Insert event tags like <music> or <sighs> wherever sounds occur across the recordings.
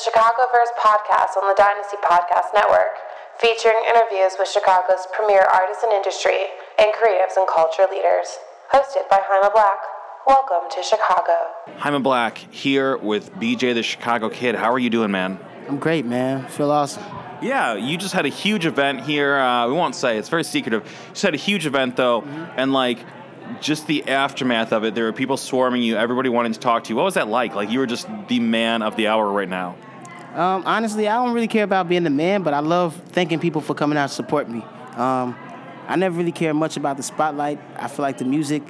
Chicagoverse podcast on the Dynasty Podcast Network, featuring interviews with Chicago's premier artists and industry and creatives and culture leaders. Hosted by Jaime Black. Welcome to Chicago. Jaime Black here with BJ the Chicago Kid. How are you doing, man? I'm great, man. Feel awesome. Yeah, you just had a huge event here. Uh, we won't say, it's very secretive. You just had a huge event, though, mm-hmm. and like, just the aftermath of it, there were people swarming you, everybody wanting to talk to you. What was that like? Like you were just the man of the hour right now. Um, honestly, I don't really care about being the man, but I love thanking people for coming out to support me. Um, I never really care much about the spotlight. I feel like the music,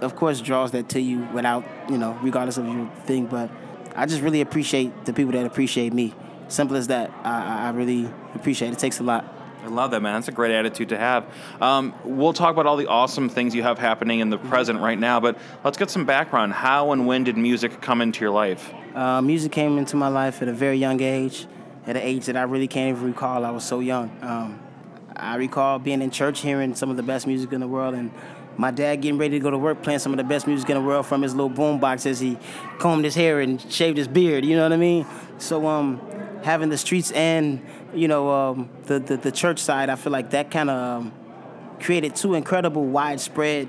of course, draws that to you without, you know, regardless of your thing. But I just really appreciate the people that appreciate me. Simple as that. I, I really appreciate it. It takes a lot. I love that, man. That's a great attitude to have. Um, we'll talk about all the awesome things you have happening in the present right now, but let's get some background. How and when did music come into your life? Uh, music came into my life at a very young age, at an age that I really can't even recall. I was so young. Um, I recall being in church hearing some of the best music in the world and my dad getting ready to go to work playing some of the best music in the world from his little boom box as he combed his hair and shaved his beard, you know what I mean? So um, having the streets and you know um, the, the, the church side, I feel like that kind of um, created two incredible widespread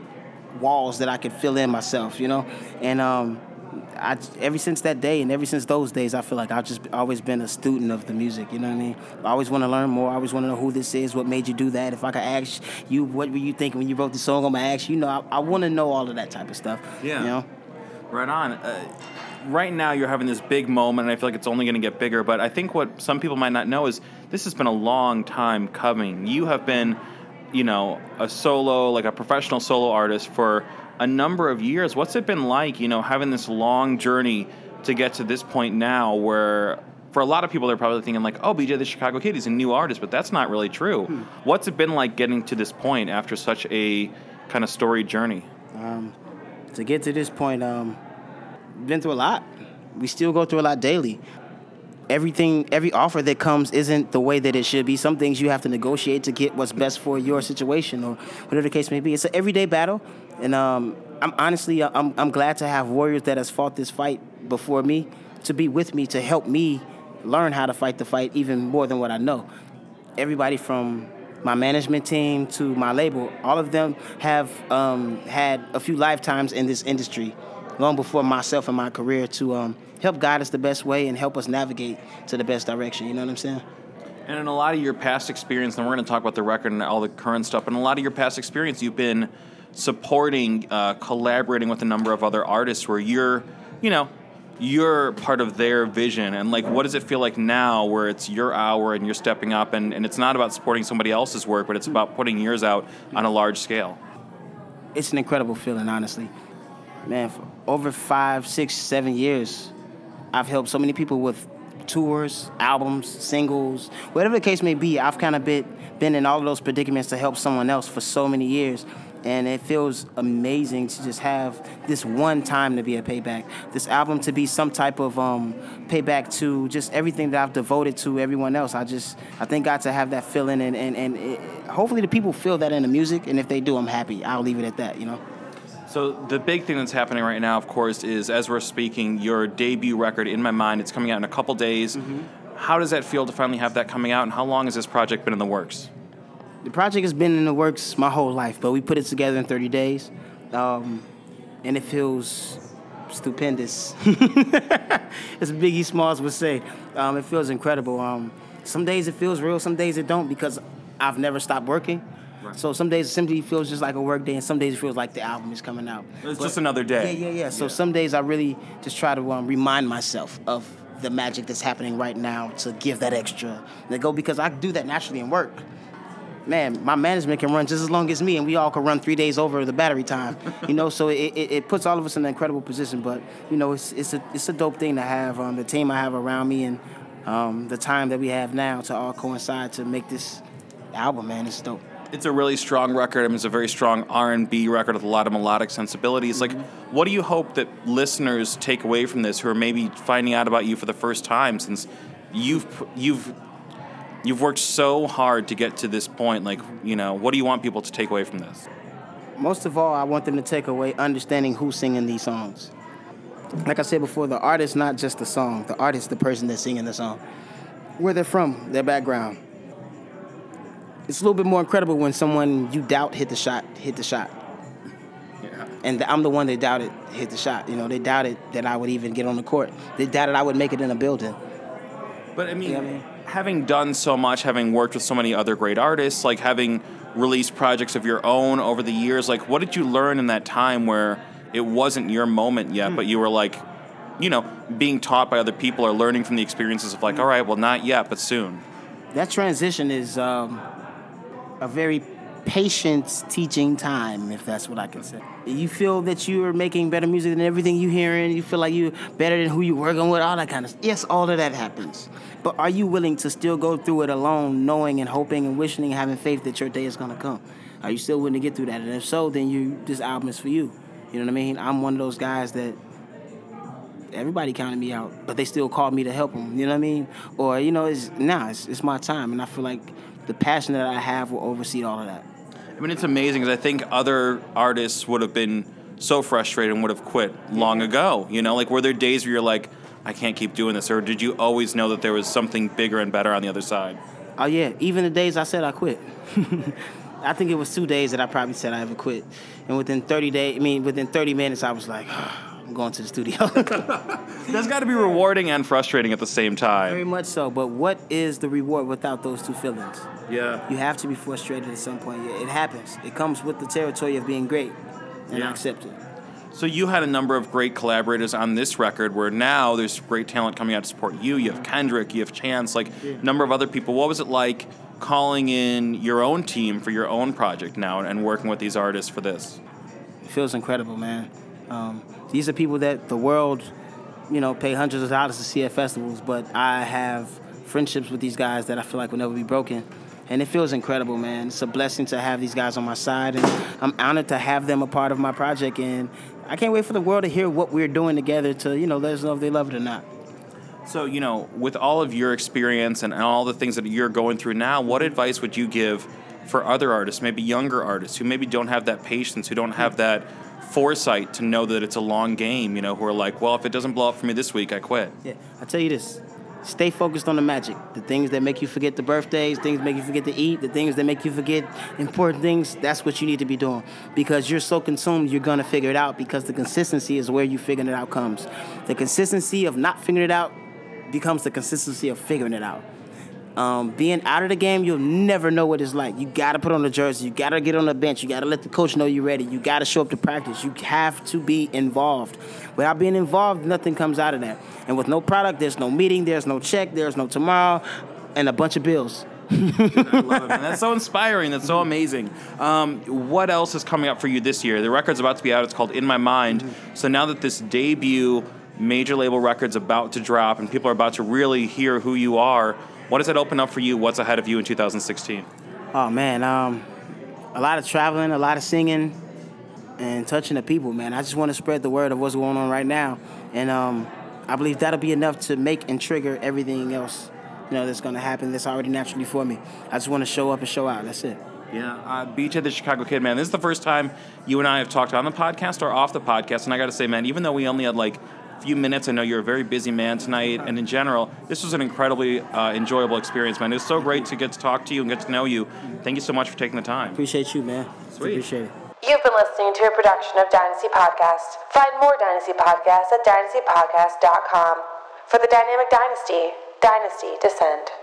walls that I could fill in myself, you know, and um, I ever since that day and ever since those days, I feel like I've just always been a student of the music. You know what I mean? I always want to learn more. I always want to know who this is, what made you do that. If I could ask you, what were you thinking when you wrote the song? I'm gonna ask you. You know, I, I want to know all of that type of stuff. Yeah. You know. Right on. Uh, right now you're having this big moment, and I feel like it's only going to get bigger. But I think what some people might not know is this has been a long time coming. You have been, you know, a solo, like a professional solo artist for a number of years. What's it been like, you know, having this long journey to get to this point now where for a lot of people they're probably thinking like, oh, BJ the Chicago Kid, he's a new artist, but that's not really true. Hmm. What's it been like getting to this point after such a kind of storied journey? Um, to get to this point, um, been through a lot. We still go through a lot daily. Everything, every offer that comes isn't the way that it should be. Some things you have to negotiate to get what's best for your situation or whatever the case may be. It's an everyday battle, and um, I'm honestly, I'm, I'm glad to have warriors that has fought this fight before me to be with me to help me learn how to fight the fight even more than what I know. Everybody from my management team to my label, all of them have um, had a few lifetimes in this industry long before myself and my career to um, help guide us the best way and help us navigate to the best direction. You know what I'm saying? And in a lot of your past experience, and we're going to talk about the record and all the current stuff, in a lot of your past experience, you've been supporting, uh, collaborating with a number of other artists where you're, you know, you're part of their vision. And like, what does it feel like now where it's your hour and you're stepping up and, and it's not about supporting somebody else's work, but it's about putting yours out on a large scale? It's an incredible feeling, honestly man, for over five, six, seven years, I've helped so many people with tours, albums, singles, whatever the case may be. I've kind of been been in all of those predicaments to help someone else for so many years. And it feels amazing to just have this one time to be a payback. This album to be some type of um, payback to just everything that I've devoted to everyone else. I just, I thank God to have that feeling, and, and, and it, hopefully the people feel that in the music. And if they do, I'm happy. I'll leave it at that, you know? So the big thing that's happening right now, of course, is as we're speaking, your debut record in my mind. It's coming out in a couple days. Mm-hmm. How does that feel to finally have that coming out, and how long has this project been in the works? The project has been in the works my whole life, but we put it together in 30 days, um, and it feels stupendous. <laughs> As Biggie Smalls would say, um, it feels incredible. Um, some days it feels real, some days it don't because I've never stopped working. Right. So some days it simply feels just like a work day, and some days it feels like the album is coming out. It's but, just another day. Yeah, yeah, yeah. So yeah. some days I really just try to um, remind myself of the magic that's happening right now to give that extra to go because I do that naturally in work. Man, my management can run just as long as me, and we all can run three days over the battery time. <laughs> you know, so it, it, it, puts all of us in an incredible position. But you know, it's it's a it's a dope thing to have um, the team I have around me and um, the time that we have now to all coincide to make this album. Man, it's dope it's a really strong record. I mean, it's a very strong R and B record with a lot of melodic sensibilities. Mm-hmm. Like, what do you hope that listeners take away from this, who are maybe finding out about you for the first time, since you've you've you've worked so hard to get to this point? Like, you know, what do you want people to take away from this? Most of all, I want them to take away understanding who's singing these songs. like I said before, the artist not just the song. The artist, is the person that's singing the song, where they're from, their background. It's a little bit more incredible when someone you doubt hit the shot, hit the shot. Yeah. And I'm the one that doubted hit the shot. You know, they doubted that I would even get on the court. They doubted I would make it in a building. But I mean, You know I mean? having done so much, having worked with so many other great artists, like having released projects of your own over the years, like what did you learn in that time where it wasn't your moment yet, but you were like, you know, being taught by other people or learning from the experiences of like, all right, well, not yet, but soon. That transition is um, a very patient teaching time, if that's what I can say. You feel that you are making better music than everything you hearing. You feel like you're better than who you're working with. All that kind of. stuff. Yes, all of that happens. But are you willing to still go through it alone, knowing and hoping and wishing and having faith that your day is gonna come? Are you still willing to get through that? And if so, then you this album is for you. You know what I mean? I'm one of those guys that everybody counted me out, but they still called me to help them. You know what I mean? Or you know, it's nah, it's, it's my time, and I feel like the passion that I have will oversee all of that. I mean, it's amazing because I think other artists would have been so frustrated and would have quit long ago. You know, like were there days where you're like, I can't keep doing this, or did you always know that there was something bigger and better on the other side? Oh yeah, even the days I said I quit. <laughs> I think it was two days that I probably said I ever quit, and within 30 days, I mean, within 30 minutes, I was like, <sighs> I'm going to the studio. <laughs> <laughs> That's got to be rewarding and frustrating at the same time. Very much so. But what is the reward without those two feelings? Yeah. You have to be frustrated at some point. It happens. It comes with the territory of being great, and Yeah. I accept it. So you had a number of great collaborators on this record where now there's great talent coming out to support you. You have Kendrick, you have Chance, like a number of other people. What was it like calling in your own team for your own project now and working with these artists for this? It feels incredible, man. Um, these are people that the world, you know, pay hundreds of dollars to see at festivals, but I have friendships with these guys that I feel like will never be broken. And it feels incredible, man. It's a blessing to have these guys on my side, and I'm honored to have them a part of my project. And I can't wait for the world to hear what we're doing together to, you know, let us know if they love it or not. So, you know, with all of your experience and all the things that you're going through now, what advice would you give for other artists, maybe younger artists who maybe don't have that patience, who don't have that foresight to know that it's a long game, you know, who are like, well, if it doesn't blow up for me this week, I quit. Yeah, I tell you this. Stay focused on the magic. The things that make you forget the birthdays, things that make you forget to eat, the things that make you forget important things, that's what you need to be doing. Because you're so consumed, you're gonna figure it out because the consistency is where you figuring it out comes. The consistency of not figuring it out becomes the consistency of figuring it out. Um, being out of the game, you'll never know what it's like. You gotta put on the jersey. You gotta get on the bench. You gotta let the coach know you're ready. You gotta show up to practice. You have to be involved. Without being involved, nothing comes out of that. And with no product, there's no meeting, there's no check, there's no tomorrow, and a bunch of bills. I love it. That's so inspiring. That's so amazing. Um, what else is coming up for you this year? The record's about to be out. It's called In My Mind. So now that this debut major label record's about to drop and people are about to really hear who you are, what does that open up for you? What's ahead of you in 2016? Oh man, um, a lot of traveling, a lot of singing, and touching the people, man. I just want to spread the word of what's going on right now, and um, I believe that'll be enough to make and trigger everything else, you know, that's gonna happen. That's already naturally for me. I just want to show up and show out. That's it. Yeah, uh, BJ the Chicago Kid, man. This is the first time you and I have talked on the podcast or off the podcast, and I got to say, man, even though we only had like few minutes, I know you're a very busy man tonight, and in general, this was an incredibly uh, enjoyable experience, man. It was so great to get to talk to you and get to know you. Thank you so much for taking the time. Appreciate you, man. Sweet. Appreciate it. You've been listening to a production of Dynasty Podcast. Find more Dynasty Podcasts at dynastypodcast.com. For the Dynamic Dynasty, Dynasty Descend.